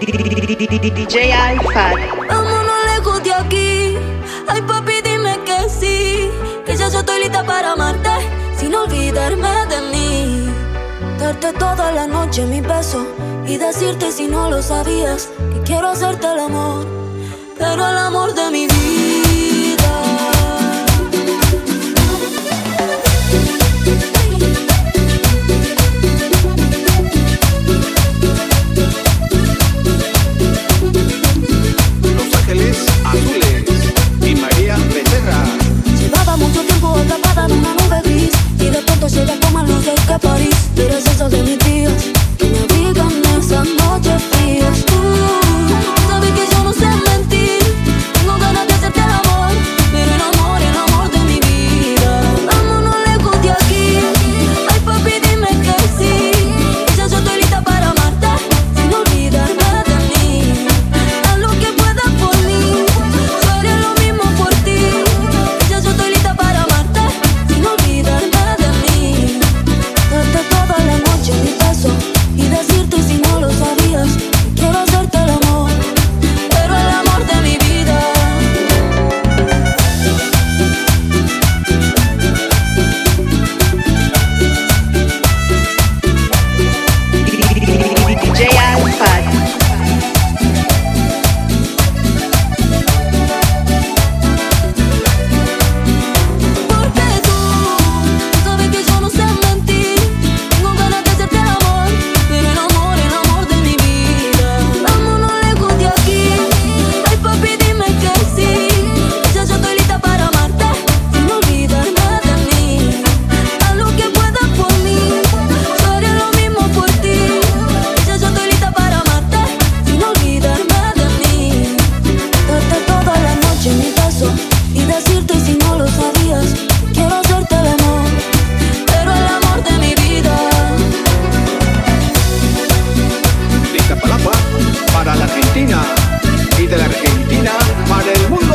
DJ Alfa. Vámonos lejos de aquí. Ay, papi, dime que sí. Que ya yo estoy lista para amarte. Sin olvidarme de mí. Darte toda la noche mi beso. Y decirte si no lo sabías. Que quiero hacerte el amor. Pero el amor de mi vida. Model